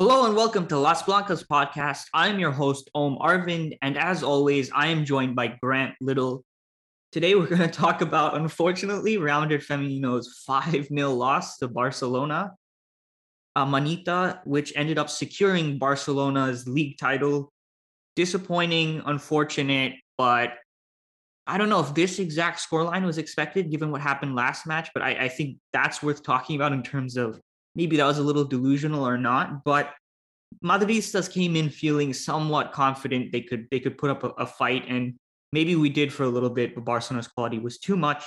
Hello and welcome to Las Blancas podcast. I'm your host, Om Arvind, and as always, I am joined by Grant Little. Today, we're going to talk about, unfortunately, Rounded Femenino's 5 0 loss to Barcelona. Uh, Manita, which ended up securing Barcelona's league title. Disappointing, unfortunate, but I don't know if this exact scoreline was expected given what happened last match, but I, I think that's worth talking about in terms of maybe that was a little delusional or not, but Madridistas came in feeling somewhat confident they could they could put up a, a, fight, and maybe we did for a little bit, but Barcelona's quality was too much,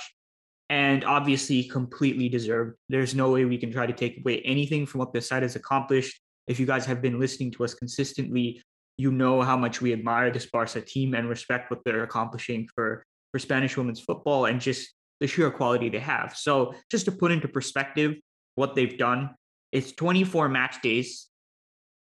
and obviously completely deserved. There's no way we can try to take away anything from what this side has accomplished. If you guys have been listening to us consistently, you know how much we admire this Barca team and respect what they're accomplishing for for Spanish women's football and just the sheer quality they have. So just to put into perspective, what they've done. It's 24 match days,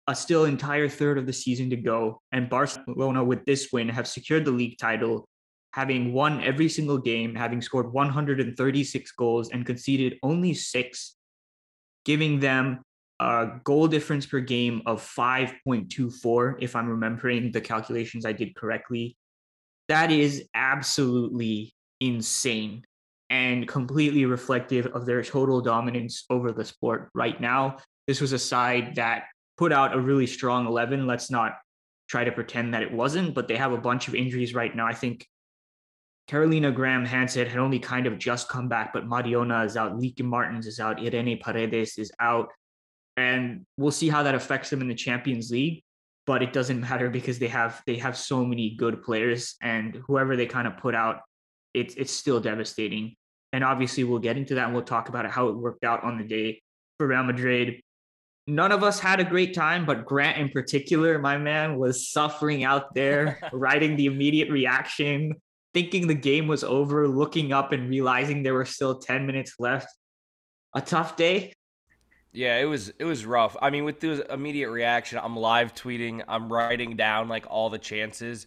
a still entire third of the season to go. And Barcelona, with this win, have secured the league title, having won every single game, having scored 136 goals and conceded only six, giving them a goal difference per game of 5.24, if I'm remembering the calculations I did correctly. That is absolutely insane and completely reflective of their total dominance over the sport right now. This was a side that put out a really strong 11. Let's not try to pretend that it wasn't, but they have a bunch of injuries right now. I think Carolina Graham Hansen had only kind of just come back, but Mariona is out, Lieke Martens is out, Irene Paredes is out. And we'll see how that affects them in the Champions League. But it doesn't matter because they have they have so many good players, and whoever they kind of put out, it's it's still devastating. And obviously, we'll get into that and we'll talk about it, how it worked out on the day for Real Madrid. None of us had a great time, but Grant in particular, my man, was suffering out there, writing the immediate reaction, thinking the game was over, looking up and realizing there were still 10 minutes left. A tough day. Yeah, it was it was rough. I mean, with the immediate reaction, I'm live tweeting, I'm writing down like all the chances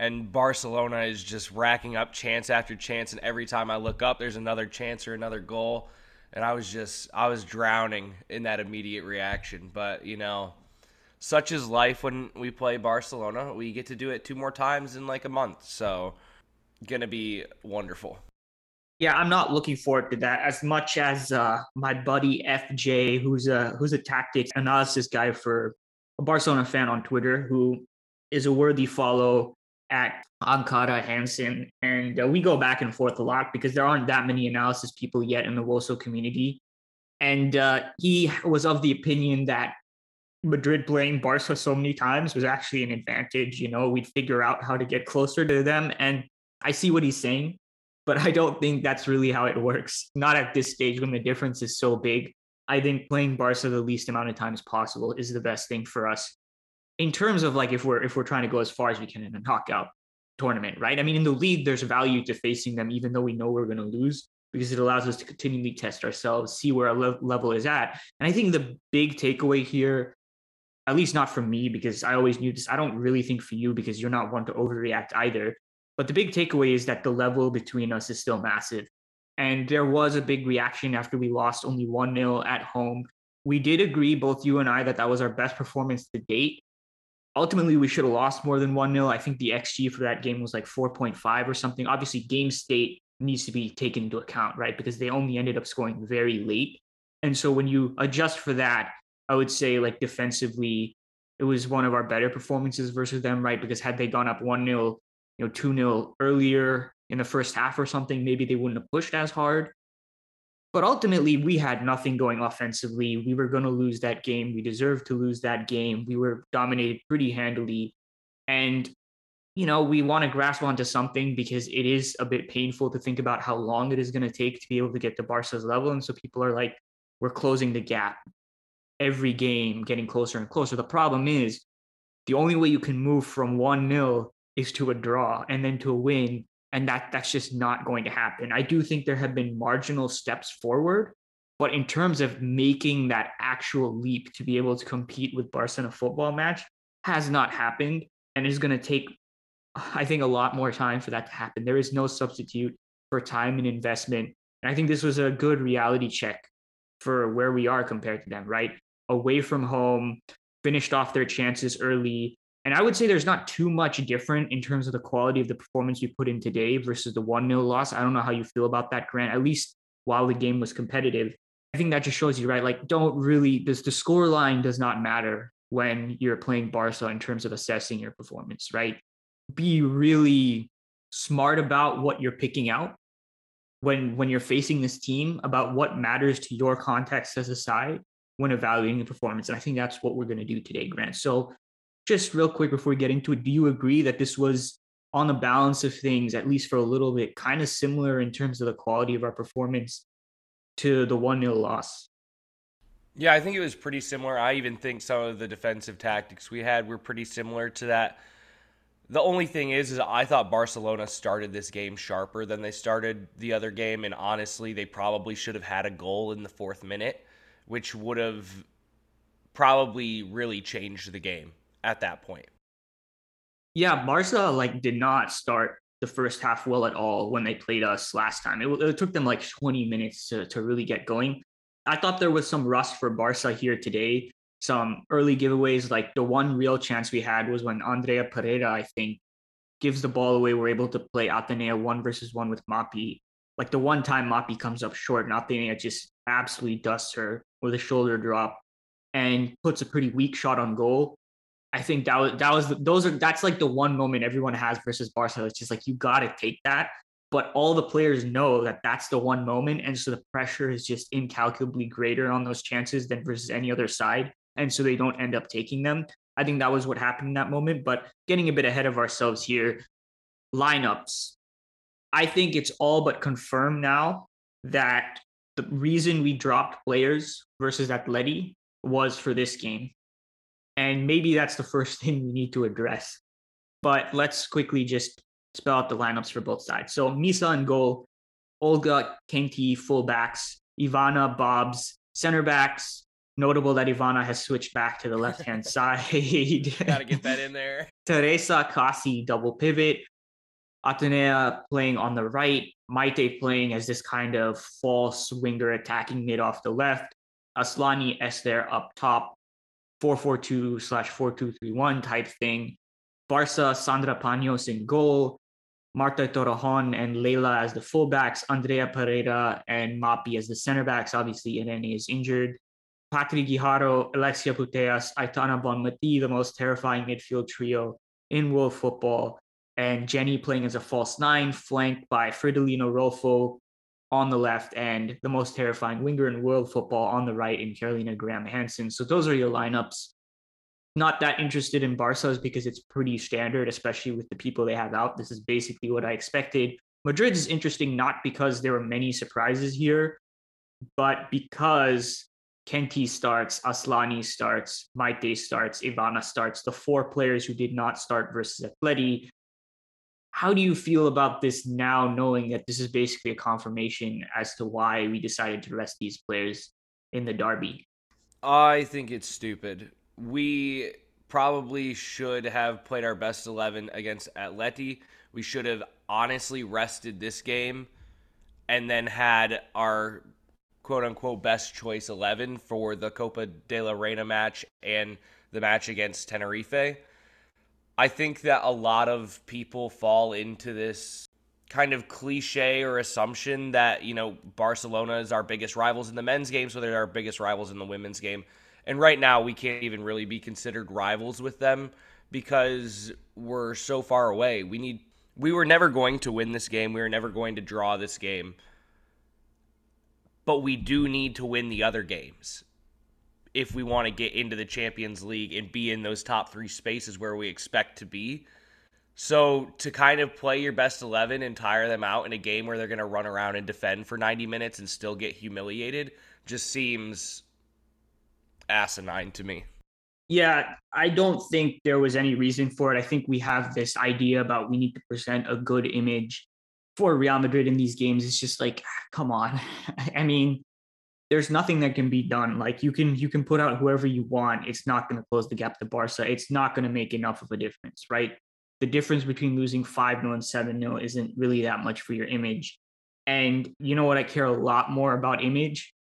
and Barcelona is just racking up chance after chance and every time I look up there's another chance or another goal. And I was just I was drowning in that immediate reaction. But you know such is life when we play Barcelona. We get to do it two more times in like a month. So to be wonderful. Yeah, I'm not looking forward to that as much as uh, my buddy FJ, who's a who's a tactics analysis guy for a Barcelona fan on Twitter, who is a worthy follow at Ankara Hansen, and uh, we go back and forth a lot because there aren't that many analysis people yet in the WOSO community. And uh, he was of the opinion that Madrid playing Barca so many times was actually an advantage. You know, we'd figure out how to get closer to them. And I see what he's saying, but I don't think that's really how it works. Not at this stage when the difference is so big. I think playing Barca the least amount of times possible is the best thing for us in terms of like if we're if we're trying to go as far as we can in a knockout tournament, right? I mean, in the league, there's value to facing them, even though we know we're going to lose, because it allows us to continually test ourselves, see where our le- level is at. And I think the big takeaway here, at least not from me, because I always knew this. I don't really think for you because you're not one to overreact either. But the big takeaway is that the level between us is still massive. And there was a big reaction after we lost only 1 0 at home. We did agree, both you and I, that that was our best performance to date ultimately we should have lost more than 1 0. I think the XG for that game was like 4.5 or something. Obviously, game state needs to be taken into account, right? Because they only ended up scoring very late. And so when you adjust for that, I would say like defensively, it was one of our better performances versus them, right? Because had they gone up 1 0, you know, 2 0 earlier in the first half or something, maybe they wouldn't have pushed as hard. But ultimately, we had nothing going offensively. We were going to lose that game. We deserved to lose that game. We were dominated pretty handily. And, you know, we want to grasp onto something because it is a bit painful to think about how long it is going to take to be able to get to Barca's level. And so people are like, we're closing the gap every game, getting closer and closer. The problem is the only way you can move from 1 0 is to a draw and then to a win and that that's just not going to happen. I do think there have been marginal steps forward, but in terms of making that actual leap to be able to compete with Barca in a football match has not happened and is going to take I think a lot more time for that to happen. There is no substitute for time and investment. And I think this was a good reality check for where we are compared to them, right? Away from home, finished off their chances early. And I would say there's not too much different in terms of the quality of the performance you put in today versus the 1 0 loss. I don't know how you feel about that, Grant, at least while the game was competitive. I think that just shows you, right? Like, don't really, this, the score line does not matter when you're playing Barca in terms of assessing your performance, right? Be really smart about what you're picking out when when you're facing this team about what matters to your context as a side when evaluating the performance. And I think that's what we're going to do today, Grant. So just real quick before we get into it, do you agree that this was on the balance of things, at least for a little bit, kind of similar in terms of the quality of our performance to the 1 0 loss? Yeah, I think it was pretty similar. I even think some of the defensive tactics we had were pretty similar to that. The only thing is, is I thought Barcelona started this game sharper than they started the other game, and honestly, they probably should have had a goal in the fourth minute, which would have probably really changed the game at that point. Yeah, Barca like did not start the first half well at all when they played us last time. It, it took them like 20 minutes to to really get going. I thought there was some rust for Barca here today some early giveaways. Like the one real chance we had was when Andrea Pereira, I think, gives the ball away. We're able to play Atenea one versus one with Mapi. Like the one time Mapi comes up short and Atenea just absolutely dusts her with a shoulder drop and puts a pretty weak shot on goal. I think that was that was those are that's like the one moment everyone has versus Barca. It's just like you got to take that. But all the players know that that's the one moment, and so the pressure is just incalculably greater on those chances than versus any other side and so they don't end up taking them. I think that was what happened in that moment. But getting a bit ahead of ourselves here, lineups. I think it's all but confirmed now that the reason we dropped players versus Atleti was for this game. And maybe that's the first thing we need to address. But let's quickly just spell out the lineups for both sides. So Misa and goal, Olga, Kenti, fullbacks, Ivana, Bobs, center backs, Notable that Ivana has switched back to the left hand side. Gotta get that in there. Teresa Kaci double pivot. Atenea playing on the right. Maite playing as this kind of false winger attacking mid off the left. Asllani Esther up top. 442 slash 4231 type thing. Barca, Sandra Paños in goal. Marta Torrejon and Leila as the fullbacks, Andrea Pereira and Mapi as the center backs. Obviously, Irene is injured. Patri Guijarro, Alexia Putellas, Aitana Bonmati, the most terrifying midfield trio in world football, and Jenny playing as a false nine, flanked by Fridolina Rolfo on the left, and the most terrifying winger in world football on the right in Carolina Graham Hansen. So those are your lineups. Not that interested in Barca's because it's pretty standard, especially with the people they have out. This is basically what I expected. Madrid is interesting not because there were many surprises here, but because Kenti starts, Asllani starts, Maite starts, Ivana starts, the four players who did not start versus Atleti. How do you feel about this now, knowing that this is basically a confirmation as to why we decided to rest these players in the derby? I think it's stupid. We probably should have played our best 11 against Atleti. We should have honestly rested this game and then had our quote unquote best choice 11 for the Copa de la Reina match and the match against Tenerife. I think that a lot of people fall into this kind of cliche or assumption that, you know, Barcelona is our biggest rivals in the men's game, so they're our biggest rivals in the women's game. And right now, we can't even really be considered rivals with them because we're so far away. We need we were never going to win this game. We were never going to draw this game but we do need to win the other games if we want to get into the Champions League and be in those top three spaces where we expect to be. So to kind of play your best 11 and tire them out in a game where they're going to run around and defend for 90 minutes and still get humiliated just seems asinine to me. Yeah, I don't think there was any reason for it. I think we have this idea about we need to present a good image for Real Madrid in these games, it's just like, ah, come on. I mean, there's nothing that can be done. Like you can you can put out whoever you want. It's not going to close the gap to Barca. It's not going to make enough of a difference, right? The difference between losing 5 0 and 7 0 isn't really that much for your image. And you know what I care a lot more about image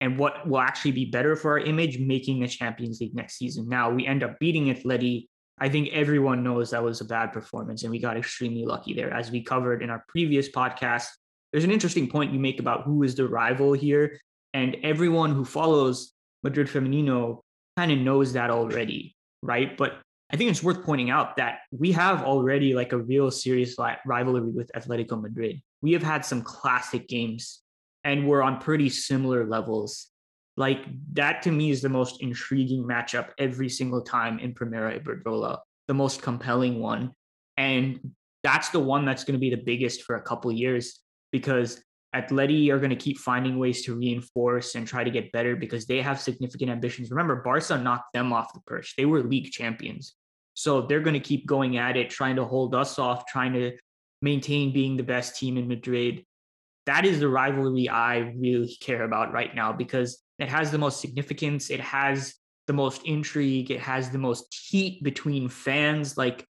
and what will actually be better for our image making the Champions League next season. Now we end up beating Atleti. I think everyone knows that was a bad performance and we got extremely lucky there. As we covered in our previous podcast, there's an interesting point you make about who is the rival here. And everyone who follows Madrid Femenino kind of knows that already, right? But I think it's worth pointing out that we have already like a real serious rivalry with Atletico Madrid. We have had some classic games and we're on pretty similar levels. Like that to me is the most intriguing matchup every single time in Primera Iberdrola, the most compelling one. And that's the one that's going to be the biggest for a couple years because Atleti are going to keep finding ways to reinforce and try to get better because they have significant ambitions. Remember, Barca knocked them off the perch. They were league champions. So they're going to keep going at it, trying to hold us off, trying to maintain being the best team in Madrid. That is the rivalry I really care about right now because it has the most significance. It has the most intrigue. It has the most heat between fans. Like,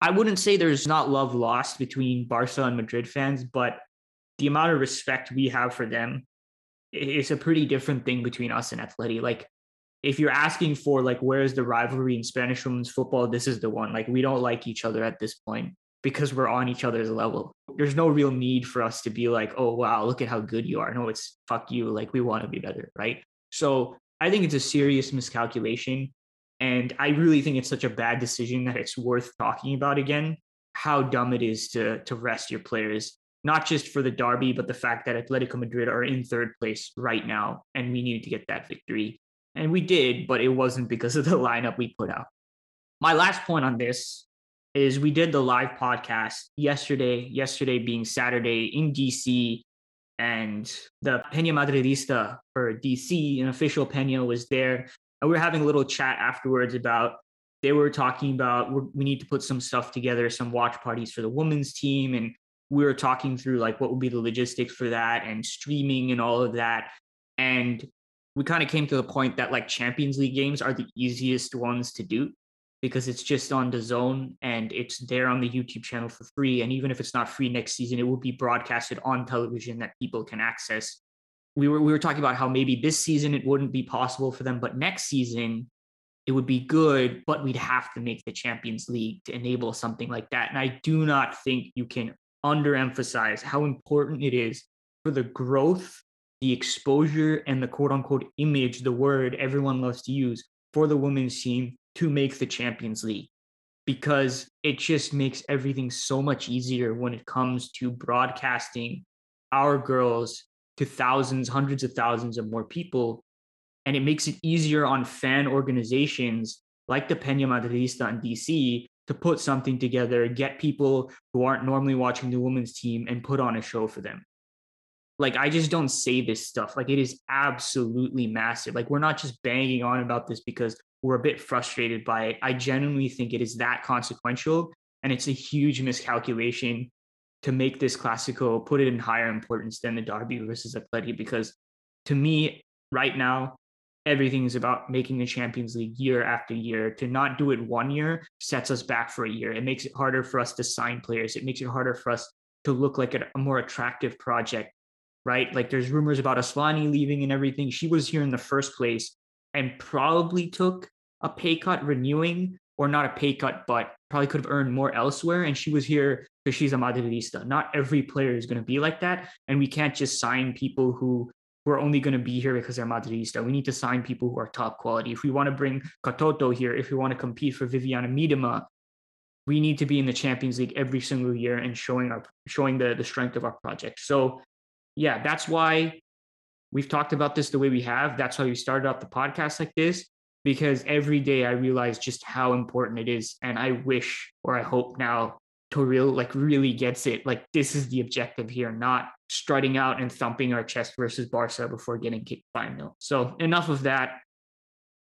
I wouldn't say there's not love lost between Barca and Madrid fans, but the amount of respect we have for them is a pretty different thing between us and Atleti. Like, if you're asking for like where's the rivalry in Spanish women's football, this is the one. Like, we don't like each other at this point because we're on each other's level. There's no real need for us to be like, oh wow, look at how good you are. No, it's fuck you. Like we want to be better, right? So I think it's a serious miscalculation. And I really think it's such a bad decision that it's worth talking about again. How dumb it is to to rest your players not just for the derby, but the fact that Atletico Madrid are in third place right now, and we needed to get that victory. And we did, but it wasn't because of the lineup we put out. My last point on this is we did the live podcast yesterday, yesterday being Saturday in DC, and the Peña Madridista for DC, an official Peña, was there. And we were having a little chat afterwards about they were talking about we need to put some stuff together, some watch parties for the women's team, and we were talking through like what would be the logistics for that and streaming and all of that. And we kind of came to the point that like Champions League games are the easiest ones to do because it's just on the zone and it's there on the YouTube channel for free. And even if it's not free next season, it will be broadcasted on television that people can access. We were we were talking about how maybe this season it wouldn't be possible for them, but next season it would be good, but we'd have to make the Champions League to enable something like that. And I do not think you can underemphasize how important it is for the growth, the exposure, and the quote unquote image, the word everyone loves to use for the women's team to make the Champions League. Because it just makes everything so much easier when it comes to broadcasting our girls to thousands, hundreds of thousands of more people. And it makes it easier on fan organizations like the Peña Madridista in DC to put something together, get people who aren't normally watching the women's team and put on a show for them. Like, I just don't say this stuff. Like, it is absolutely massive. Like, we're not just banging on about this because we're a bit frustrated by it. I genuinely think it is that consequential. And it's a huge miscalculation to make this classical, put it in higher importance than the Derby versus Atleti, because to me, right now, everything is about making the Champions League year after year. To not do it one year sets us back for a year. It makes it harder for us to sign players. It makes it harder for us to look like a, more attractive project, right? Like there's rumors about Asllani leaving and everything. She was here in the first place and probably took a pay cut renewing or not a pay cut, but probably could have earned more elsewhere. And she was here because she's a Madridista. Not every player is going to be like that. And we can't just sign people who who are only going to be here because they're Madridista. We need to sign people who are top quality. If we want to bring Katoto here, if we want to compete for Vivianne Miedema, we need to be in the Champions League every single year and showing our showing the the strength of our project. So, yeah, that's why we've talked about this the way we have. That's why we started off the podcast like this because every day I realize just how important it is, and I wish or I hope now Toril like really gets it. Like this is the objective here, not strutting out and thumping our chest versus Barca before getting kicked 5 0. So enough of that.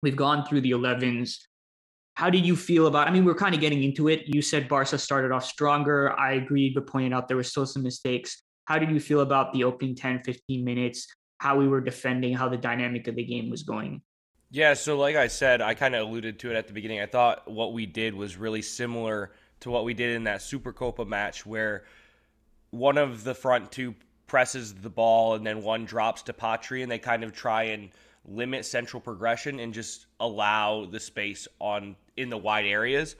We've gone through the 11s. How did you feel about? I mean, we're kind of getting into it. You said Barca started off stronger. I agreed, but pointed out there were still some mistakes. How did you feel about the opening 10, 15 minutes? How we were defending, how the dynamic of the game was going? Yeah, so like I said, I kind of alluded to it at the beginning. I thought what we did was really similar to what we did in that Super Copa match where one of the front two presses the ball and then one drops to Patri and they kind of try and limit central progression and just allow the space on in the wide areas.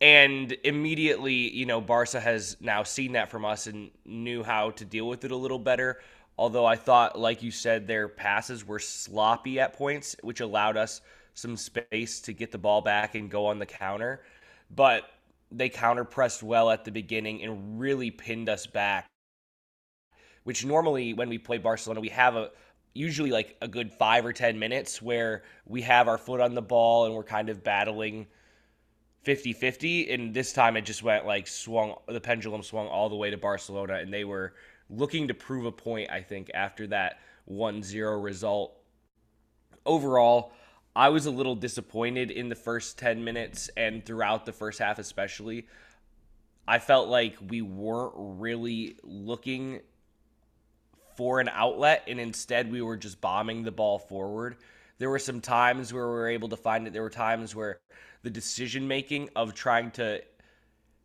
And immediately, you know, Barca has now seen that from us and knew how to deal with it a little better. Although I thought, like you said, their passes were sloppy at points, which allowed us some space to get the ball back and go on the counter. But they counter pressed well at the beginning and really pinned us back. Which normally, when we play Barcelona, we have a usually like a good five or 10 minutes where we have our foot on the ball and we're kind of battling 50 50. And this time it just went like swung, the pendulum swung all the way to Barcelona and they were looking to prove a point, I think, after that 1 0 result. Overall, I was a little disappointed in the first 10 minutes and throughout the first half, especially. I felt like we weren't really looking for an outlet, and instead we were just bombing the ball forward. There were some times where we were able to find it. There were times where the decision making of trying to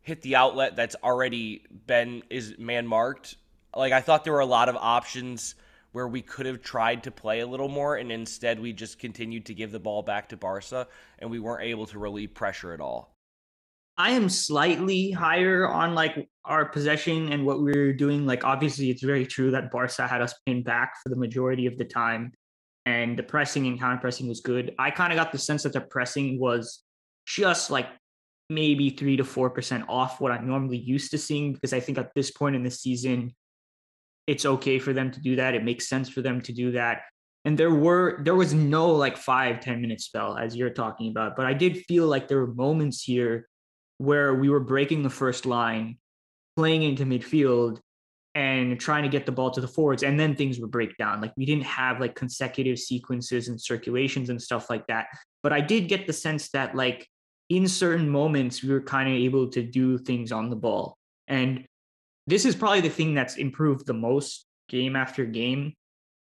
hit the outlet that's already been is man marked. Like I thought there were a lot of options where we could have tried to play a little more, and instead we just continued to give the ball back to Barca, and we weren't able to relieve pressure at all. I am slightly higher on like our possession and what we were doing. Like obviously, it's very true that Barca had us pinned back for the majority of the time, and the pressing and counter pressing was good. I kind of got the sense that the pressing was just like maybe three to four percent off what I'm normally used to seeing because I think at this point in the season, it's okay for them to do that. It makes sense for them to do that. And there were there was no like five ten minute spell as you're talking about, but I did feel like there were moments here where we were breaking the first line, playing into midfield, and trying to get the ball to the forwards, and then things would break down. Like we didn't have like consecutive sequences and circulations and stuff like that. But I did get the sense that like in certain moments we were kind of able to do things on the ball. And this is probably the thing that's improved the most game after game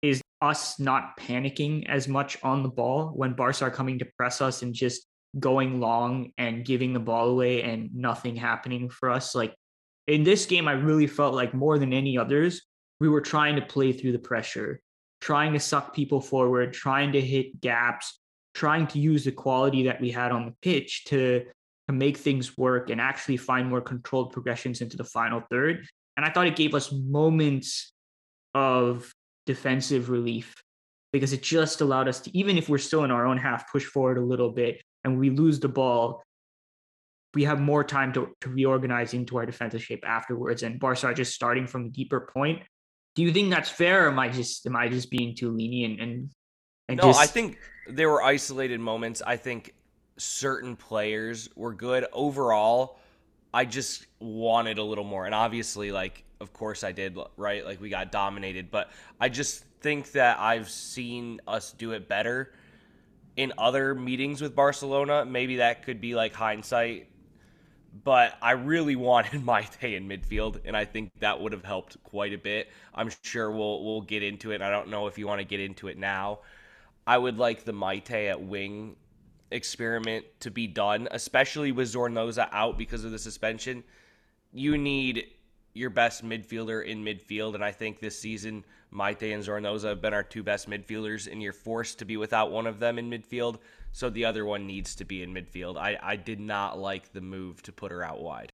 is us not panicking as much on the ball when Barca are coming to press us and just going long and giving the ball away and nothing happening for us. Like in this game, I really felt like more than any others, we were trying to play through the pressure, trying to suck people forward, trying to hit gaps, trying to use the quality that we had on the pitch to to make things work and actually find more controlled progressions into the final third. And I thought it gave us moments of defensive relief because it just allowed us to, even if we're still in our own half, push forward a little bit and we lose the ball. We have more time to, to reorganize into our defensive shape afterwards. And Barca just starting from a deeper point. Do you think that's fair, or am I just am I just being too lenient and and no, just... I think there were isolated moments. I think certain players were good. Overall, I just wanted a little more. And obviously, like, of course I did, right? Like, we got dominated. But I just think that I've seen us do it better in other meetings with Barcelona. Maybe that could be like hindsight. But I really wanted Maite in midfield, and I think that would have helped quite a bit. I'm sure we'll we'll get into it. I don't know if you want to get into it now. I would like the Maite at wing experiment to be done, especially with Zornoza out because of the suspension. You need your best midfielder in midfield, and I think this season Maite and Zornoza have been our two best midfielders, and you're forced to be without one of them in midfield, so the other one needs to be in midfield. I, I did not like the move to put her out wide.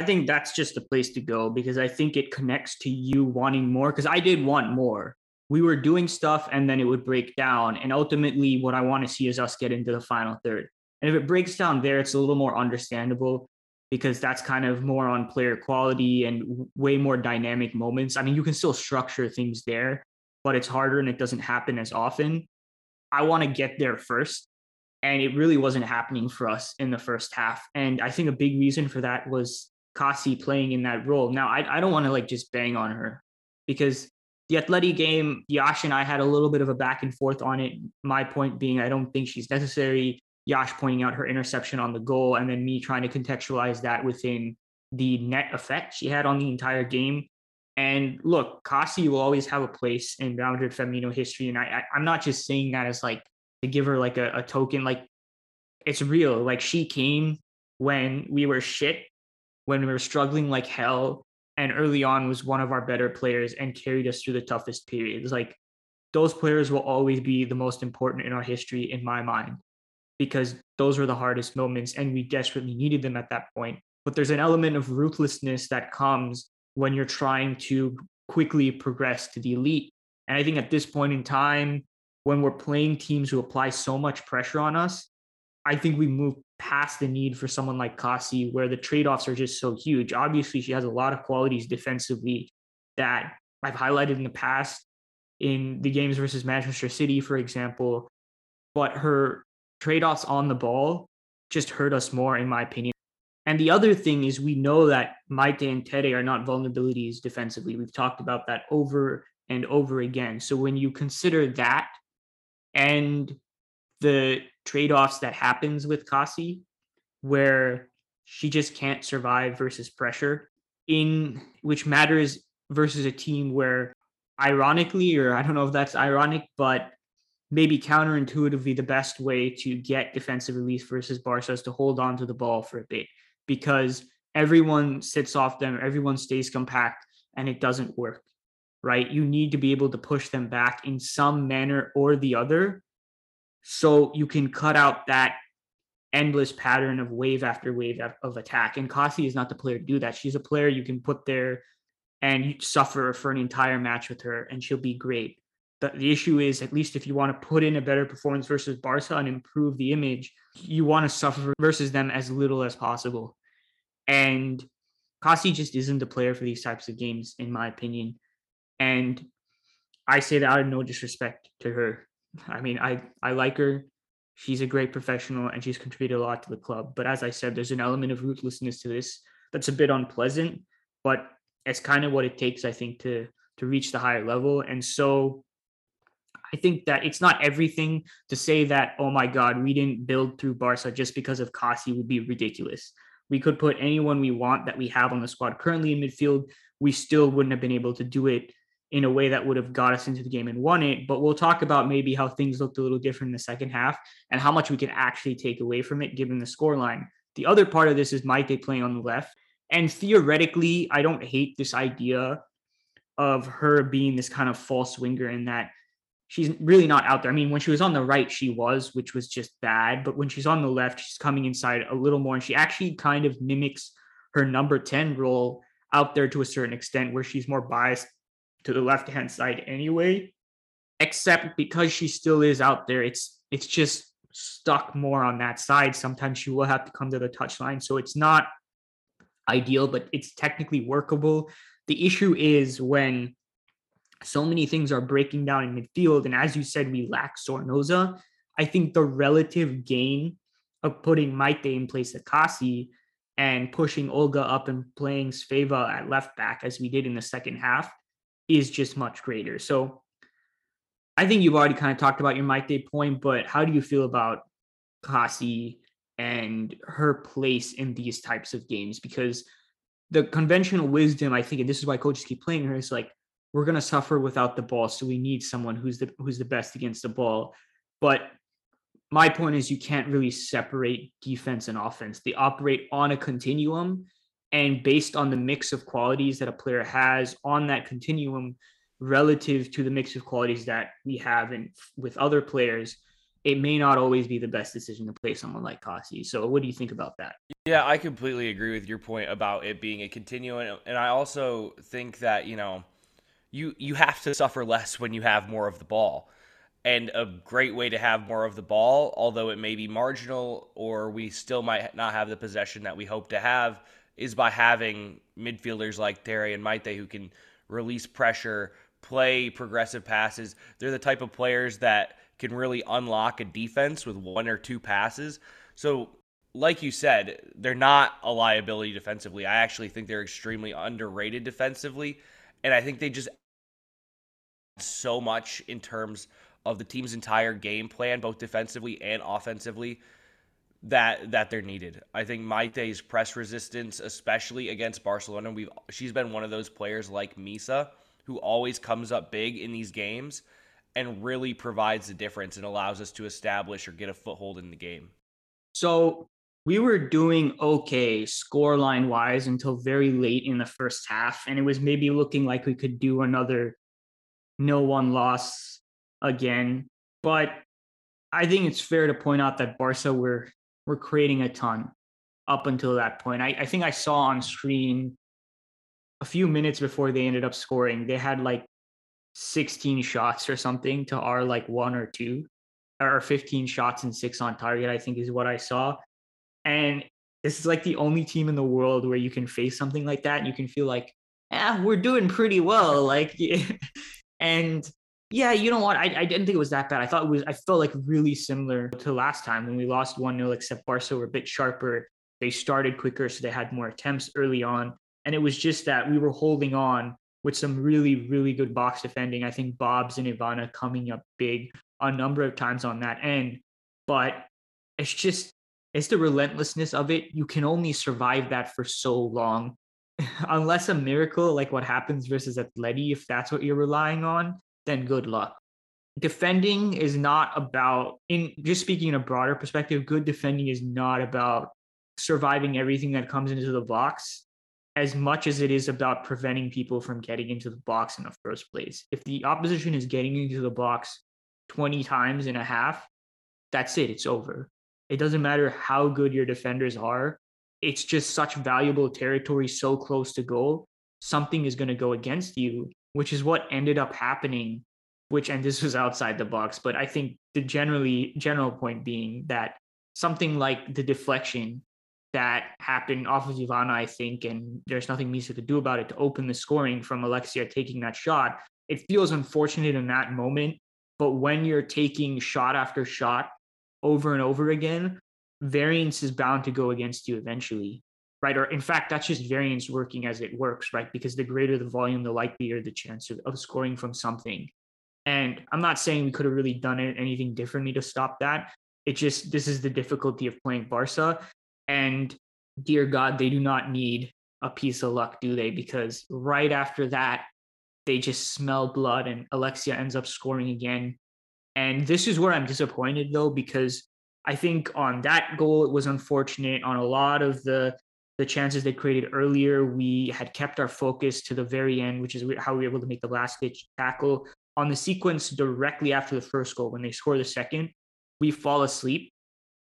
I think that's just the place to go because I think it connects to you wanting more. Because I did want more we were doing stuff and then it would break down. And ultimately, what I want to see is us get into the final third. And if it breaks down there, it's a little more understandable because that's kind of more on player quality and way more dynamic moments. I mean, you can still structure things there, but it's harder and it doesn't happen as often. I want to get there first. And it really wasn't happening for us in the first half. And I think a big reason for that was Kaci playing in that role. Now, I, I don't want to like just bang on her because the Atleti game, Yash and I had a little bit of a back and forth on it. My point being, I don't think she's necessary. Yash pointing out her interception on the goal, and then me trying to contextualize that within the net effect she had on the entire game. And look, Kaci will always have a place in Madrid Femenino history. And I, I, am not just saying that as like to give her like a, a token. Like it's real. Like she came when we were shit, when we were struggling like hell, and early on was one of our better players and carried us through the toughest periods. Like those players will always be the most important in our history in my mind because those were the hardest moments and we desperately needed them at that point. But there's an element of ruthlessness that comes when you're trying to quickly progress to the elite. And I think at this point in time, when we're playing teams who apply so much pressure on us, I think we move past the need for someone like Kaci, where the trade offs are just so huge. Obviously, she has a lot of qualities defensively that I've highlighted in the past in the games versus Manchester City, for example. But her trade offs on the ball just hurt us more, in my opinion. And the other thing is, we know that Maite and Tere are not vulnerabilities defensively. We've talked about that over and over again. So when you consider that and the trade-offs that happens with Kaci, where she just can't survive versus pressure, in which matters versus a team where ironically, or I don't know if that's ironic, but maybe counterintuitively the best way to get defensive release versus Barca is to hold on to the ball for a bit because everyone sits off them, everyone stays compact, and it doesn't work, right? You need to be able to push them back in some manner or the other so you can cut out that endless pattern of wave after wave of attack. And Kaci is not the player to do that. She's a player you can put there and suffer for an entire match with her, and she'll be great. The, the issue is, at least if you want to put in a better performance versus Barca and improve the image, you want to suffer versus them as little as possible. And Kaci just isn't the player for these types of games, in my opinion. And I say that out of no disrespect to her. I mean, I, I like her. She's a great professional and she's contributed a lot to the club. But as I said, there's an element of ruthlessness to this that's a bit unpleasant, but it's kind of what it takes, I think, to to reach the higher level. And so I think that it's not everything to say that, oh my God, we didn't build through Barca just because of Kaci would be ridiculous. We could put anyone we want that we have on the squad currently in midfield. We still wouldn't have been able to do it in a way that would have got us into the game and won it. But we'll talk about maybe how things looked a little different in the second half and how much we can actually take away from it given the scoreline. The other part of this is Maite playing on the left. And theoretically, I don't hate this idea of her being this kind of false winger in that she's really not out there. I mean, when she was on the right, she was, which was just bad. But when she's on the left, she's coming inside a little more. And she actually kind of mimics her number 10 role out there to a certain extent, where she's more biased to the left hand side anyway. Except because she still is out there, it's it's just stuck more on that side. Sometimes she will have to come to the touchline. So it's not ideal, but it's technically workable. The issue is when so many things are breaking down in midfield. And as you said, we lack Zornoza. I think the relative gain of putting Maite in place of Kaci and pushing Olga up and playing Svava at left back, as we did in the second half, is just much greater. So I think you've already kind of talked about your Maite point, but how do you feel about Kaci and her place in these types of games? Because the conventional wisdom, I think, and this is why coaches keep playing her, is like we're going to suffer without the ball, so we need someone who's the who's the best against the ball. But my point is, you can't really separate defense and offense. They operate on a continuum, and based on the mix of qualities that a player has on that continuum, relative to the mix of qualities that we have in with other players, it may not always be the best decision to play someone like Kaci. So, what do you think about that? Yeah, I completely agree with your point about it being a continuum, and I also think that you know you you have to suffer less when you have more of the ball. And a great way to have more of the ball, although it may be marginal or we still might not have the possession that we hope to have, is by having midfielders like Terry and Maite who can release pressure, play progressive passes. They're the type of players that can really unlock a defense with one or two passes. So, like you said, they're not a liability defensively. I actually think they're extremely underrated defensively. And I think they just so much in terms of the team's entire game plan, both defensively and offensively, that that they're needed. I think Maite's press resistance, especially against Barcelona, we've she's been one of those players like Misa who always comes up big in these games and really provides the difference and allows us to establish or get a foothold in the game. So we were doing okay scoreline wise until very late in the first half. And it was maybe looking like we could do another no one loss again. But I think it's fair to point out that Barca were were creating a ton up until that point. I, I think I saw on screen a few minutes before they ended up scoring, they had like 16 shots or something to our like one or two, or 15 shots and six on target, I think is what I saw. And this is like the only team in the world where you can face something like that and you can feel like, yeah, we're doing pretty well. Like, and yeah, you know what? I, I didn't think it was that bad. I thought it was, I felt like really similar to last time when we lost 1 0, except Barca were a bit sharper. They started quicker, so they had more attempts early on. And it was just that we were holding on with some really, really good box defending. I think Bobs and Ivana coming up big a number of times on that end. But it's just, it's the relentlessness of it. You can only survive that for so long. Unless a miracle like what happens versus Atleti, if that's what you're relying on, then good luck. Defending is not about, in just speaking in a broader perspective, good defending is not about surviving everything that comes into the box as much as it is about preventing people from getting into the box in the first place. If the opposition is getting into the box 20 times in a half, that's it, it's over. It doesn't matter how good your defenders are. It's just such valuable territory so close to goal. Something is going to go against you, which is what ended up happening. Which, and this was outside the box, but I think the generally general point being that something like the deflection that happened off of Ivana, I think, and there's nothing Misa could do about it to open the scoring from Alexia taking that shot. It feels unfortunate in that moment, but when you're taking shot after shot over and over again, variance is bound to go against you eventually, right? Or in fact, that's just variance working as it works, right? Because the greater the volume, the likelier the chance of, of scoring from something. And I'm not saying we could have really done it anything differently to stop that. It just this is the difficulty of playing Barca. And dear God, they do not need a piece of luck, do they? Because right after that, they just smell blood and Alexia ends up scoring again. And this is where I'm disappointed though, because I think on that goal, it was unfortunate. On a lot of the the chances they created earlier, we had kept our focus to the very end, which is how we were able to make the last ditch tackle. On the sequence directly after the first goal, when they score the second, we fall asleep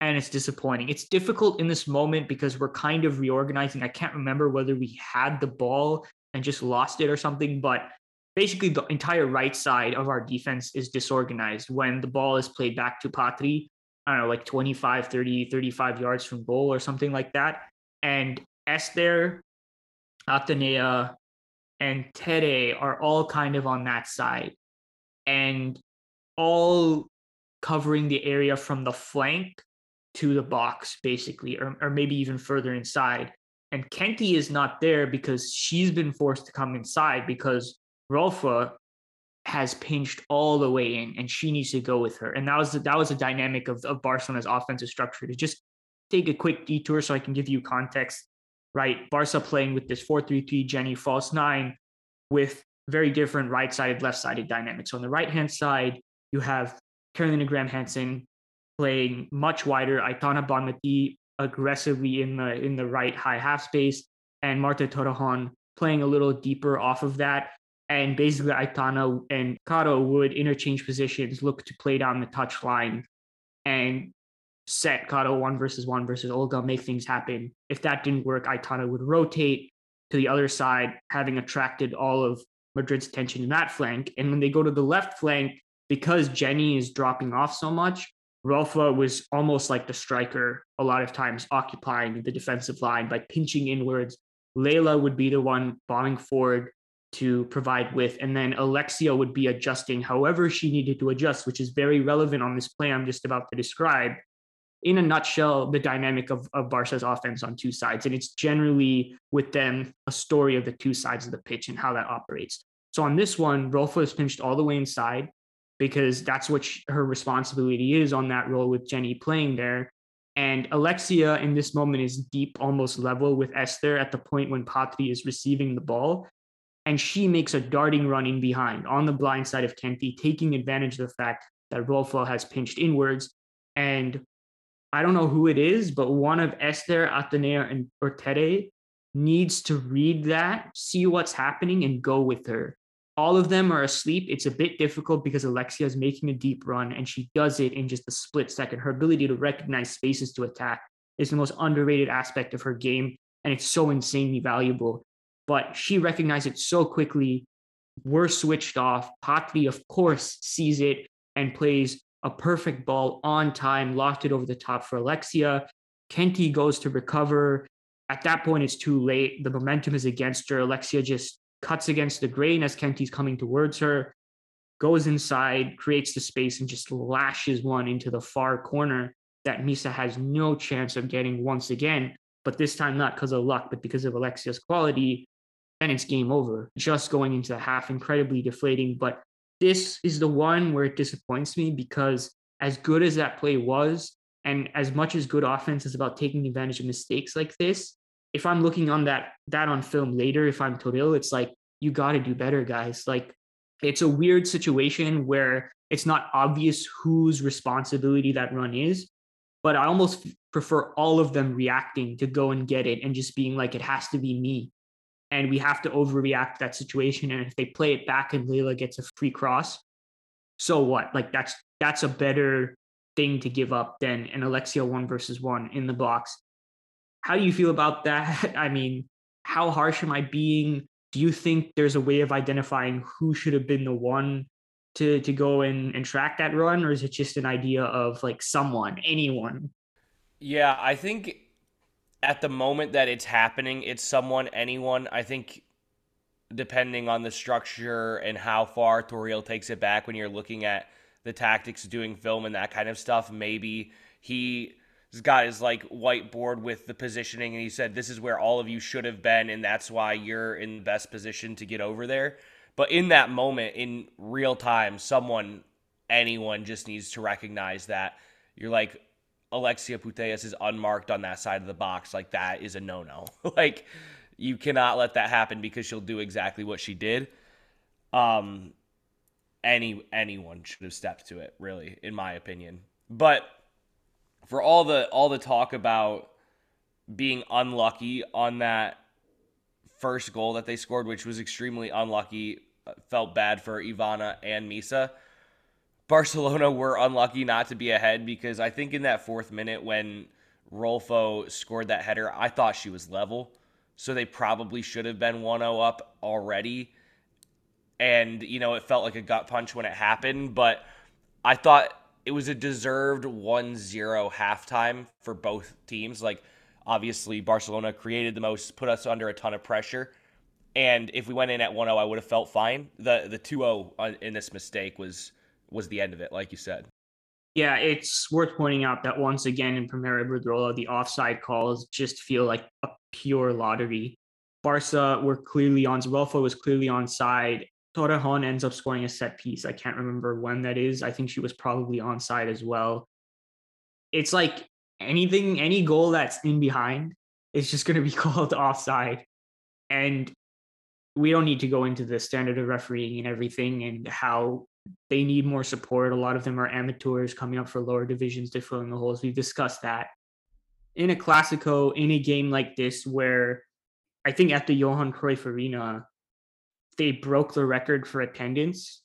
and it's disappointing. It's difficult in this moment because we're kind of reorganizing. I can't remember whether we had the ball and just lost it or something, but basically the entire right side of our defense is disorganized when the ball is played back to Patri, I don't know, like 25, 30, 35 yards from goal or something like that. And Esther, Atenea, and Tere are all kind of on that side and all covering the area from the flank to the box, basically, or, or maybe even further inside. And Kenti is not there because she's been forced to come inside because Rolfo has pinched all the way in and she needs to go with her. And that was the, that was a dynamic of, of Barcelona's offensive structure. To just take a quick detour so I can give you context, right? Barca playing with this 4-3-3 Jenny false nine with very different right-sided, left-sided dynamics. So on the right-hand side, you have Carolina Graham Hansen playing much wider. Aitana Bonmati aggressively in the in the right high half space, and Marta Torrejon playing a little deeper off of that. And basically, Aitana and Caro would interchange positions, look to play down the touch line, and set Caro one versus one versus Olga, make things happen. If that didn't work, Aitana would rotate to the other side, having attracted all of Madrid's attention in that flank. And when they go to the left flank, because Jenny is dropping off so much, Rolfo was almost like the striker a lot of times, occupying the defensive line by pinching inwards. Leila would be the one bombing forward to provide with, and then Alexia would be adjusting however she needed to adjust, which is very relevant on this play I'm just about to describe. In a nutshell, the dynamic of, of Barca's offense on two sides. And it's generally with them a story of the two sides of the pitch and how that operates. So on this one, Rolfo is pinched all the way inside because that's what she, her responsibility is on that role with Jenny playing there. And Alexia in this moment is deep, almost level with Esther at the point when Patri is receiving the ball. And she makes a darting run in behind on the blind side of Kenti, taking advantage of the fact that Rolfo has pinched inwards. And I don't know who it is, but one of Esther, Atenea, and or Tere needs to read that, see what's happening, and go with her. All of them are asleep. It's a bit difficult because Alexia is making a deep run and she does it in just a split second. Her ability to recognize spaces to attack is the most underrated aspect of her game, and it's so insanely valuable. But she recognized it so quickly. We're switched off. Patri, of course, sees it and plays a perfect ball on time, locked it over the top for Alexia. Kenti goes to recover. At that point, it's too late. The momentum is against her. Alexia just cuts against the grain as Kenti's coming towards her, goes inside, creates the space, and just lashes one into the far corner that Misa has no chance of getting once again. But this time, not because of luck, but because of Alexia's quality. And it's game over. Just going into the half, incredibly deflating. But this is the one where it disappoints me because as good as that play was, and as much as good offense is about taking advantage of mistakes like this, if I'm looking on that that on film later, if I'm Toril, it's like you got to do better, guys. Like it's a weird situation where it's not obvious whose responsibility that run is, but I almost prefer all of them reacting to go and get it and just being like it has to be me and we have to overreact that situation. And if they play it back and Leila gets a free cross, so what? Like that's that's a better thing to give up than an Alexia one versus one in the box. How do you feel about that? I mean, how harsh am I being? Do you think there's a way of identifying who should have been the one to to go and, and track that run, or is it just an idea of like someone, anyone? Yeah, I think at the moment that it's happening, it's someone, anyone. I think depending on the structure and how far Toril takes it back when you're looking at the tactics doing film and that kind of stuff, maybe he has got his like whiteboard with the positioning and he said this is where all of you should have been and that's why you're in the best position to get over there. But in that moment, in real time, someone, anyone just needs to recognize that you're like, Alexia Putellas is unmarked on that side of the box, like that is a no no. like you cannot let that happen because she'll do exactly what she did. Um, any anyone should have stepped to it, really, in my opinion. But for all the all the talk about being unlucky on that first goal that they scored, which was extremely unlucky, uh, felt bad for Ivana and Misa. Barcelona were unlucky not to be ahead because I think in that fourth minute when Rolfo scored that header, I thought she was level. So they probably should have been 1 0 up already. And, you know, it felt like a gut punch when it happened, but I thought it was a deserved 1 0 halftime for both teams. Like, obviously, Barcelona created the most, put us under a ton of pressure. And if we went in at 1 0, I would have felt fine. The the 2 0 uh, in this mistake was was the end of it, like you said. Yeah, it's worth pointing out that once again in Primera Iberdrola, the offside calls just feel like a pure lottery. Barca were clearly on, Rolfo was clearly on side. Torrejon ends up scoring a set piece. I can't remember when that is. I think she was probably on side as well. It's like anything, any goal that's in behind is just going to be called offside. And we don't need to go into the standard of refereeing and everything and how they need more support. A lot of them are amateurs coming up for lower divisions to fill in the holes. We've discussed that. In a Classico, in a game like this, where I think at the Johan Cruyff Arena, they broke the record for attendance,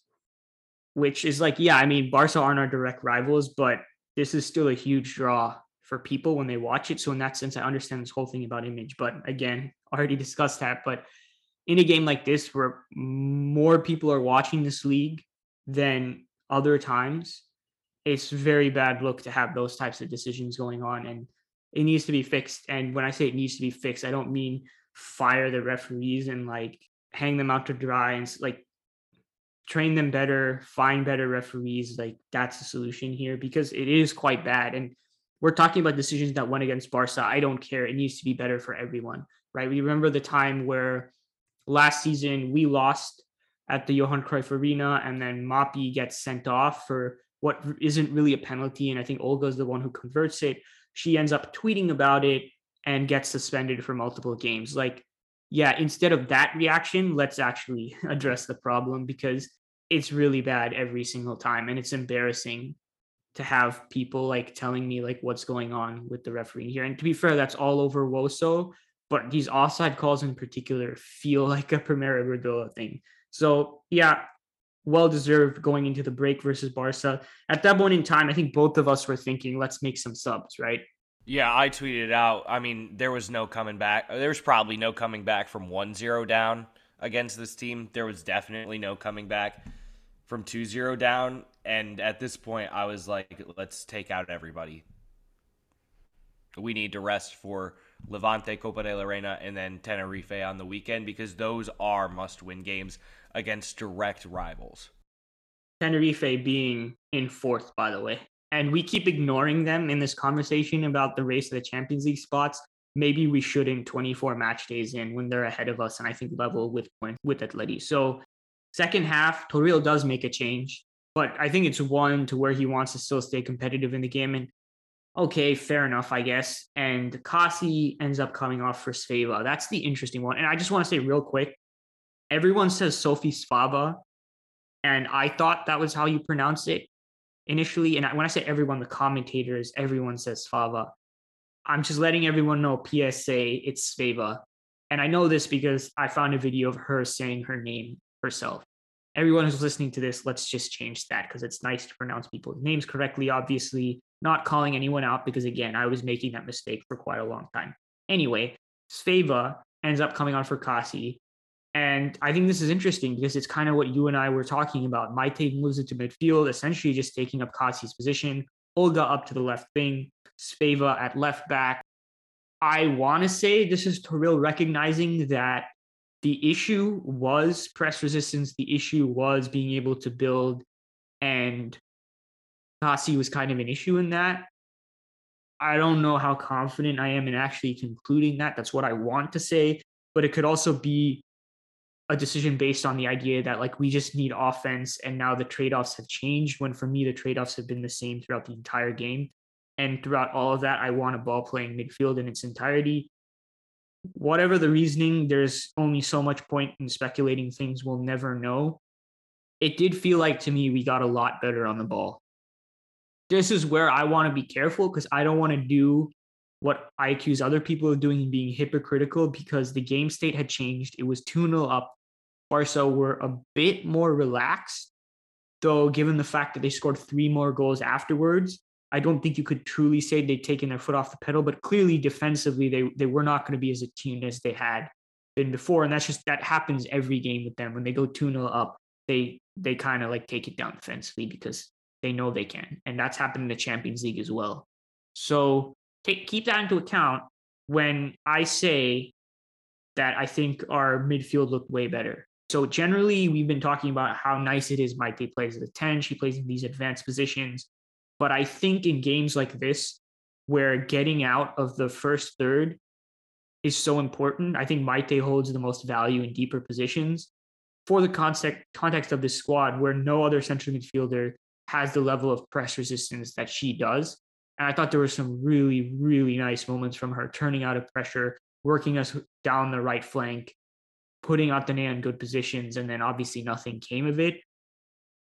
which is like, yeah, I mean, Barca aren't our direct rivals, but this is still a huge draw for people when they watch it. So in that sense, I understand this whole thing about image. But again, already discussed that. But in a game like this, where more people are watching this league than other times, it's very bad look to have those types of decisions going on and it needs to be fixed. And when I say it needs to be fixed, I don't mean fire the referees and like hang them out to dry and like train them better, find better referees. Like that's the solution here because it is quite bad. And we're talking about decisions that went against Barca. I don't care. It needs to be better for everyone, right? We remember the time where last season we lost at the Johan Cruyff Arena, and then Mapi gets sent off for what isn't really a penalty. And I think Olga is the one who converts it. She ends up tweeting about it and gets suspended for multiple games. Like, yeah, instead of that reaction, let's actually address the problem because it's really bad every single time and it's embarrassing to have people like telling me like what's going on with the refereeing here. And to be fair, that's all over Woso, but these offside calls in particular feel like a Primera Iberdrola thing. So yeah, well deserved going into the break versus Barca. At that point in time, I think both of us were thinking, let's make some subs, right? Yeah, I tweeted out. I mean, there was no coming back. There was probably no coming back from 1-0 down against this team. There was definitely no coming back from 2-0 down. And at this point, I was like, let's take out everybody. We need to rest for Levante, Copa de la Reina, and then Tenerife on the weekend because those are must-win games against direct rivals. Tenerife being in fourth, by the way. And we keep ignoring them in this conversation about the race of the Champions League spots. Maybe we shouldn't 24 match days in when they're ahead of us and I think level with point with Atleti. So second half, Toril does make a change, but I think it's one to where he wants to still stay competitive in the game. And okay, fair enough, I guess. And Kaci ends up coming off for Sveva. That's the interesting one. And I just want to say real quick, everyone says Sophie Svava, and I thought that was how you pronounce it initially. And when I say everyone, the commentators, everyone says Svava. I'm just letting everyone know PSA, it's Sveva. And I know this because I found a video of her saying her name herself. Everyone who's listening to this, let's just change that because it's nice to pronounce people's names correctly, obviously, not calling anyone out because, again, I was making that mistake for quite a long time. Anyway, Sveva ends up coming on for Kaci. And I think this is interesting because it's kind of what you and I were talking about. Maite moves into midfield, essentially just taking up Kaci's position. Olga up to the left wing, Sveva at left back. I want to say this is Toril recognizing that the issue was press resistance. The issue was being able to build, and Kaci was kind of an issue in that. I don't know how confident I am in actually concluding that. That's what I want to say, but it could also be a decision based on the idea that like we just need offense and now the trade-offs have changed when for me the trade-offs have been the same throughout the entire game. And throughout all of that i want a ball playing midfield in its entirety. Whatever the reasoning there's only so much point in speculating. Things we'll never know. It did feel like to me we got a lot better on the ball this is where i want to be careful because i don't want to do what I accuse other people of doing and being hypocritical because the game state had changed. It was 2 0 up. Barca were a bit more relaxed, though, given the fact that they scored three more goals afterwards. I don't think you could truly say they'd taken their foot off the pedal, but clearly defensively, they, they were not going to be as attuned as they had been before. And that's just that happens every game with them. When they go 2 0 up, they they kind of like take it down defensively because they know they can. And that's happened in the Champions League as well. So take keep that into account when I say that I think our midfield looked way better. So generally, we've been talking about how nice it is Maite plays at the 10. She plays in these advanced positions. But I think in games like this, where getting out of the first third is so important, I think Maite holds the most value in deeper positions. For the context context of this squad, where no other central midfielder has the level of press resistance that she does, and I thought there were some really, really nice moments from her turning out of pressure, working us down the right flank, putting Athenea in good positions, and then obviously nothing came of it.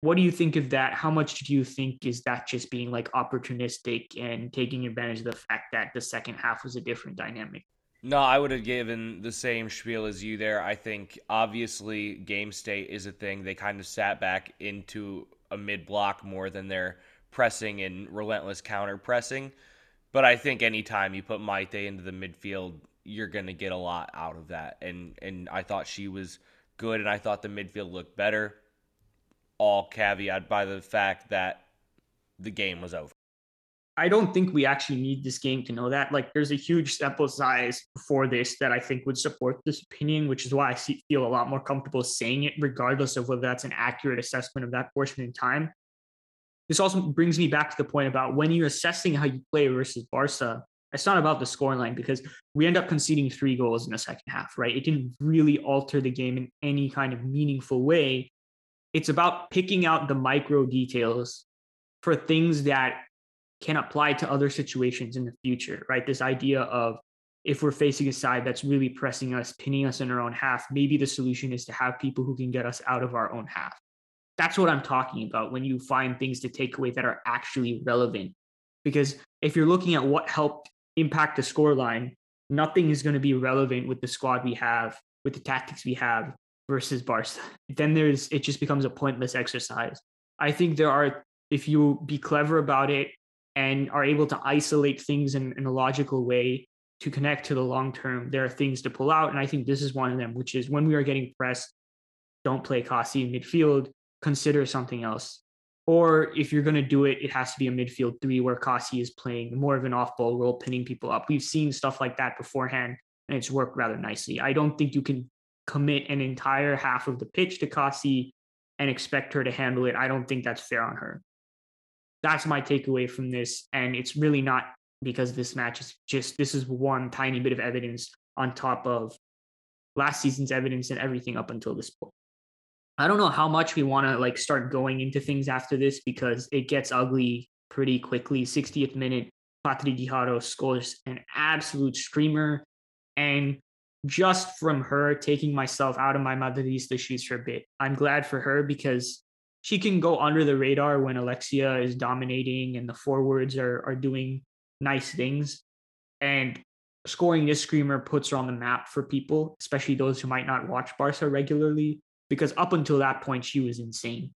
What do you think of that? How much do you think is that just being like opportunistic and taking advantage of the fact that the second half was a different dynamic? No, I would have given the same spiel as you there. I think obviously game state is a thing. They kind of sat back into a mid block more than they're pressing and relentless counter pressing. But I think anytime you put Maite into the midfield, you're going to get a lot out of that. And and I thought she was good, and I thought the midfield looked better. All caveat by the fact that the game was over. I don't think we actually need this game to know that. Like, there's a huge sample size for this that I think would support this opinion, which is why I see, feel a lot more comfortable saying it, regardless of whether that's an accurate assessment of that portion in time. This also brings me back to the point about when you're assessing how you play versus Barca, it's not about the scoreline because we end up conceding three goals in the second half, right? It didn't really alter the game in any kind of meaningful way. It's about picking out the micro details for things that can apply to other situations in the future, right? This idea of if we're facing a side that's really pressing us, pinning us in our own half, maybe the solution is to have people who can get us out of our own half. That's what I'm talking about when you find things to take away that are actually relevant. Because if you're looking at what helped impact the scoreline, nothing is going to be relevant with the squad we have, with the tactics we have versus Barca. Then there's it just becomes a pointless exercise. I think there are if you be clever about it and are able to isolate things in, in a logical way to connect to the long term, there are things to pull out. And I think this is one of them, which is when we are getting pressed, don't play Kaci in midfield, consider something else. Or if you're going to do it, it has to be a midfield three where Kaci is playing more of an off ball role, pinning people up. We've seen stuff like that beforehand, and it's worked rather nicely. I don't think you can commit an entire half of the pitch to Kaci and expect her to handle it. I don't think that's fair on her. That's my takeaway from this. And it's really not because this match is just, this is one tiny bit of evidence on top of last season's evidence and everything up until this point. I don't know how much we want to like start going into things after this because it gets ugly pretty quickly. 60th minute, Patri Guijarro scores an absolute screamer. And just from her taking myself out of my Madridista shoes for a bit, I'm glad for her because she can go under the radar when Alexia is dominating and the forwards are, are doing nice things. And scoring this screamer puts her on the map for people, especially those who might not watch Barca regularly because up until that point, she was insane.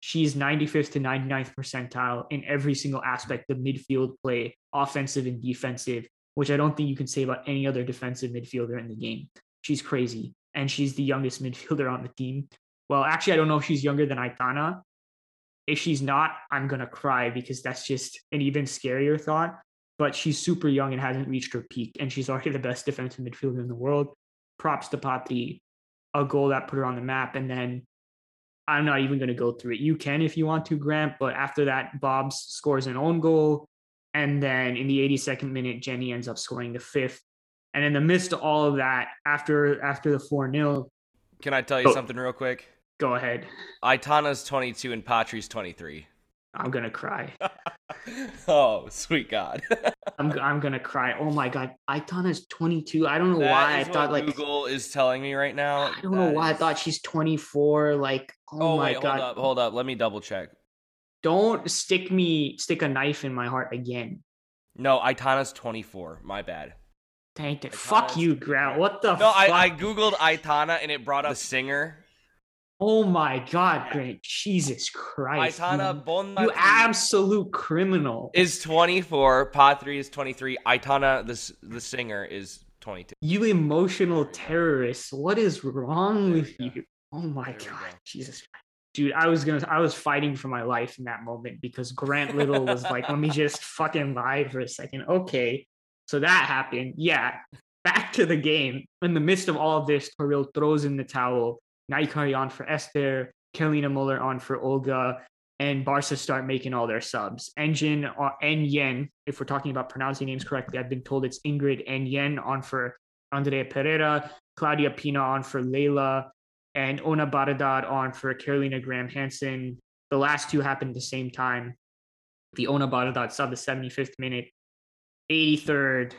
She's 95th to 99th percentile in every single aspect of midfield play, offensive and defensive, which I don't think you can say about any other defensive midfielder in the game. She's crazy. And she's the youngest midfielder on the team. Well, actually, I don't know if she's younger than Aitana. If she's not, I'm going to cry because that's just an even scarier thought. But she's super young and hasn't reached her peak. And she's already the best defensive midfielder in the world. Props to Patri a goal that put her on the map. And then I'm not even going to go through it. You can if you want to, Grant. But after that, Bobs scores an own goal. And then in the 82nd minute, Jenni ends up scoring the fifth. And in the midst of all of that, after after the 4 0. Can I tell you oh, something real quick? Go ahead. Aitana's 22 and Patri's 23. I'm gonna cry. oh, sweet God. I'm I'm gonna cry. Oh my God. Aitana's 22. I don't know that why I thought like Google is telling me right now. I don't know why is... I thought she's 24. Like, oh, oh my wait, God. Hold up, hold up. Let me double check. Don't stick me stick a knife in my heart again. No, Aitana's 24. My bad. Thank it. Fuck you, Grant. What the No, fuck? I, I googled Aitana and it brought up a singer Oh my God, Grant! Jesus Christ. Aitana Bon You absolute criminal. Is 24. Patri is 23. Aitana, the, the singer, is 22. You emotional terrorist. What is wrong with you? Oh my God. Go. Jesus Christ. Dude, I was gonna I was fighting for my life in that moment because Grant Little was like, let me just fucking lie for a second. Okay. So that happened. Yeah. Back to the game. In the midst of all of this, Toril throws in the towel Nahikari on for Esther, Carolina Møller on for Olga, and Barca start making all their subs. Engen uh, and Yen, if we're talking about pronouncing names correctly, I've been told it's Ingrid Engen on for Andrea Pereira, Claudia Pina on for Leila, and Ona Baradad on for Carolina Graham Hansen. The last two happened at the same time. The Ona Baradad sub the 75th minute, 83rd.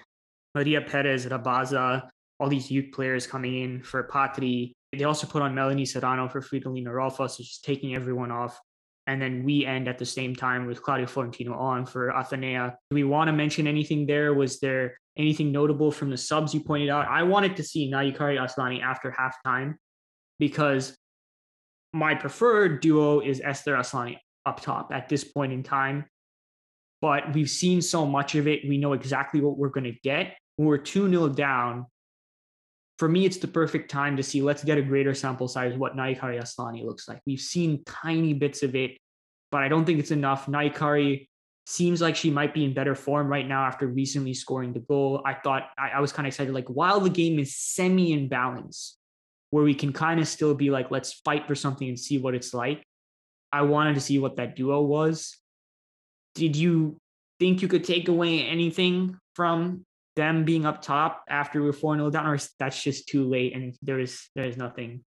Maria Perez Rabaza, all these youth players coming in for Patri, they also put on Melanie Serrano for Fridolina Rolfo, so she's taking everyone off. And then we end at the same time with Claudia Florentino on for Athenea. Do we want to mention anything there? Was there anything notable from the subs you pointed out? I wanted to see Nahikari Asllani after halftime because my preferred duo is Esther Asllani up top at this point in time. But we've seen so much of it. We know exactly what we're going to get. When we're 2 0 down, for me, it's the perfect time to see let's get a greater sample size what Nahikari Asllani looks like. We've seen tiny bits of it, but I don't think it's enough. Nahikari seems like she might be in better form right now after recently scoring the goal. I thought I, I was kind of excited, like while the game is semi in balance, where we can kind of still be like, let's fight for something and see what it's like. I wanted to see what that duo was. Did you think you could take away anything from them being up top after we're 4 0 down, or that's just too late and there is there is nothing.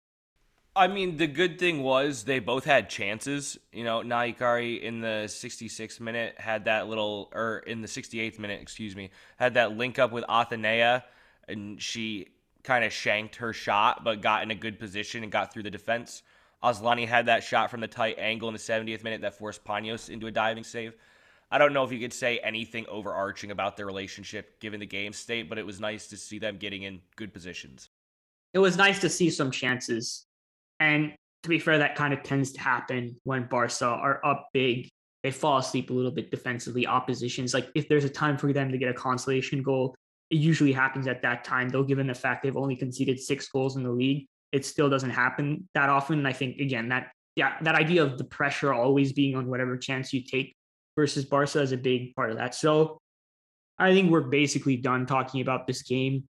I mean, the good thing was they both had chances. You know, Nahikari in the 66th minute had that little, or in the 68th minute, excuse me, had that link up with Athenea, and she kind of shanked her shot, but got in a good position and got through the defense. Asllani had that shot from the tight angle in the 70th minute that forced Panos into a diving save. I don't know if you could say anything overarching about their relationship given the game state, but it was nice to see them getting in good positions. It was nice to see some chances. And to be fair, that kind of tends to happen when Barca are up big. They fall asleep a little bit defensively. Oppositions, like if there's a time for them to get a consolation goal, it usually happens at that time. Though, given the fact they've only conceded six goals in the league, it still doesn't happen that often. And I think again that yeah, that idea of the pressure always being on whatever chance you take versus Barca is a big part of that. So I think we're basically done talking about this game.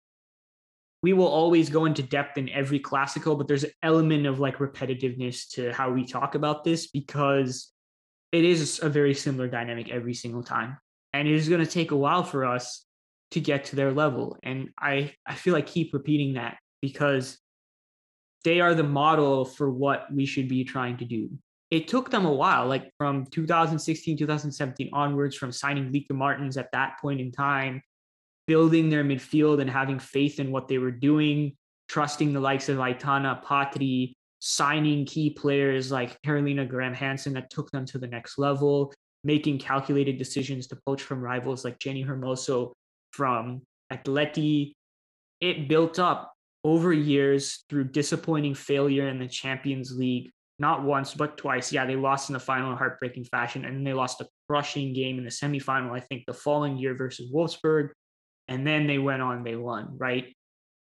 We will always go into depth in every classical, but there's an element of like repetitiveness to how we talk about this because it is a very similar dynamic every single time. And it is going to take a while for us to get to their level. And I, I feel like keep repeating that because they are the model for what we should be trying to do. It took them a while, like from 2016, 2017 onwards, from signing Lieke Martens at that point in time, building their midfield and having faith in what they were doing, trusting the likes of Aitana, Patri, signing key players like Carolina Graham Hansen that took them to the next level, making calculated decisions to poach from rivals like Jenni Hermoso from Atleti. It built up over years through disappointing failure in the Champions League, not once, but twice. Yeah, they lost in the final in heartbreaking fashion, and then they lost a crushing game in the semifinal, I think, the following year versus Wolfsburg. And then they went on, they won, right?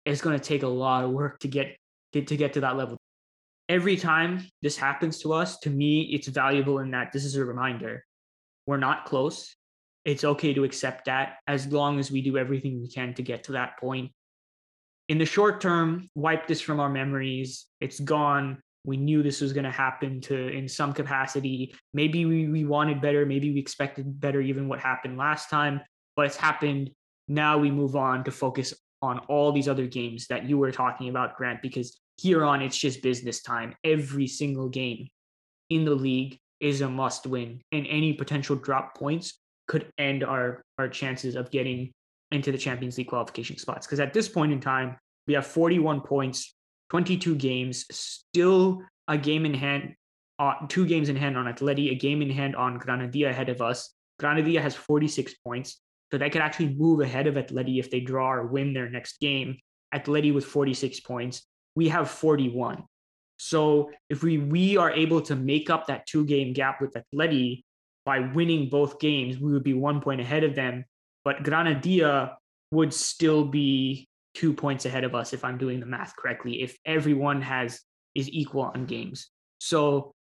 It's going to take a lot of work to get, get to get to that level. Every time this happens to us, to me, it's valuable in that this is a reminder. We're not close. It's okay to accept that as long as we do everything we can to get to that point in the short term, wipe this from our memories. It's gone. We knew this was going to happen to in some capacity. Maybe we, we wanted better. Maybe we expected better, even what happened last time, but it's happened. Now we move on to focus on all these other games that you were talking about, Grant, because here on it's just business time. Every single game in the league is a must win, and any potential drop points could end our, our chances of getting into the Champions League qualification spots. Because at this point in time, we have 41 points, 22 games, still a game in hand, uh, two games in hand on Atleti, a game in hand on Granadilla ahead of us. Granadilla has 46 points, so they could actually move ahead of Atleti if they draw or win their next game. Atleti with 46 points, we have 41. So if we we are able to make up that two game gap with Atleti by winning both games, we would be one point ahead of them but Granadilla would still be two points ahead of us if I'm doing the math correctly, if everyone has is equal on games. So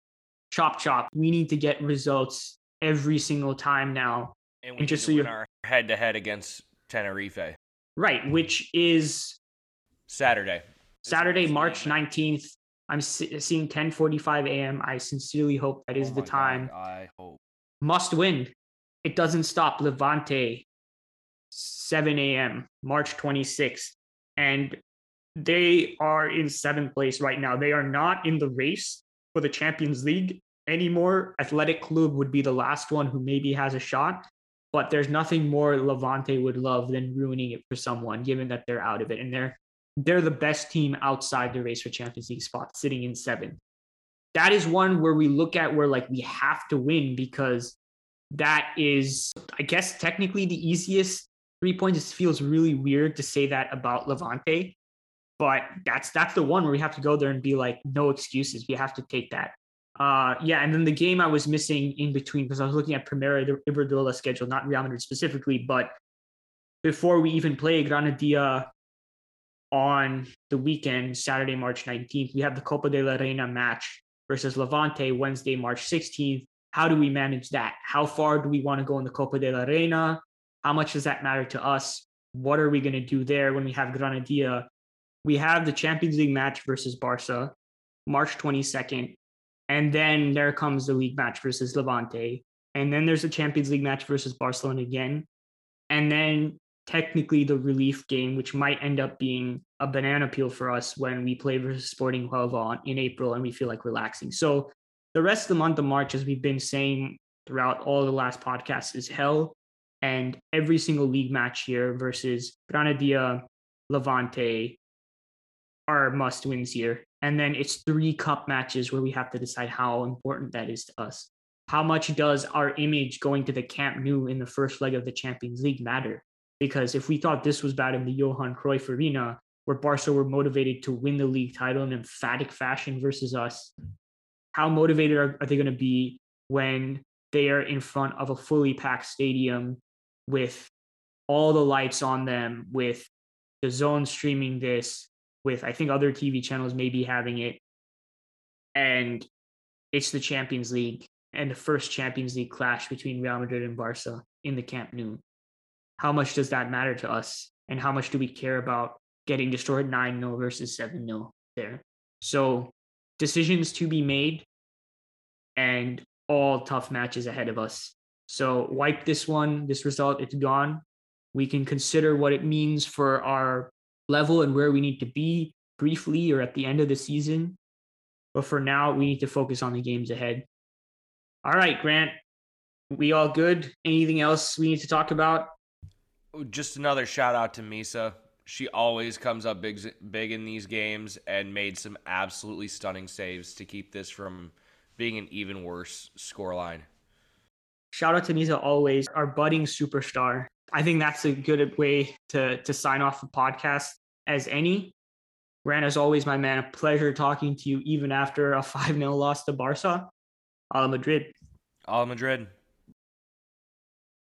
chop chop, we need to get results every single time now. And we and just so you our head to head against Tenerife. Right, which is Saturday. Saturday, March 19th. I'm seeing 10:45 a.m. I sincerely hope that is oh the time. God, I hope. Must win. It doesn't stop Levante 7 a.m., March 26th. And they are in seventh place right now. They are not in the race for the Champions League anymore. Athletic Club would be the last one who maybe has a shot, but there's nothing more Levante would love than ruining it for someone, given that they're out of it. And they're they're the best team outside the race for Champions League spot, sitting in seventh. That is one where we look at where like we have to win because that is, I guess, technically the easiest three points It feels really weird to say that about Levante, but that's that's the one where we have to go there and be like, no excuses. We have to take that. Uh, yeah, and then the game I was missing in between because I was looking at Primera Iberdrola schedule, not Real Madrid specifically, but before we even play Granadilla on the weekend, Saturday, March 19th, we have the Copa de la Reina match versus Levante Wednesday, March 16th. How do we manage that? How far do we want to go in the Copa de la Reina? How much does that matter to us? What are we going to do there when we have Granadilla? We have the Champions League match versus Barca, March 22nd. And then there comes the league match versus Levante. And then there's a Champions League match versus Barcelona again. And then technically the relief game, which might end up being a banana peel for us when we play versus Sporting Huelva in April and we feel like relaxing. So the rest of the month of March, as we've been saying throughout all the last podcasts, is hell and every single league match here versus Granadilla, Levante are must wins here. And then it's three cup matches where we have to decide how important that is to us. How much does our image going to the Camp Nou in the first leg of the Champions League matter? Because if we thought this was bad in the Johan Cruyff Arena, where Barca were motivated to win the league title in emphatic fashion versus us, how motivated are, are they going to be when they are in front of a fully packed stadium with all the lights on them, with DAZN streaming this, with I think other TV channels maybe having it. And it's the Champions League and the first Champions League clash between Real Madrid and Barca in the Camp Nou. How much does that matter to us? And how much do we care about getting destroyed 9 0 versus 7 0 there? So, decisions to be made and all tough matches ahead of us. So, wipe this one, this result, it's gone. We can consider what it means for our level and where we need to be briefly or at the end of the season. But for now, we need to focus on the games ahead. All right, Grant, we all good? Anything else we need to talk about? Oh, just another shout out to Misa. She always comes up big, big in these games and made some absolutely stunning saves to keep this from being an even worse scoreline. Shout out to Misa always, our budding superstar. I think that's a good way to to sign off the podcast as any. Ran, as always, my man, a pleasure talking to you even after a 5 0 loss to Barca. Hala Madrid. Hala Madrid.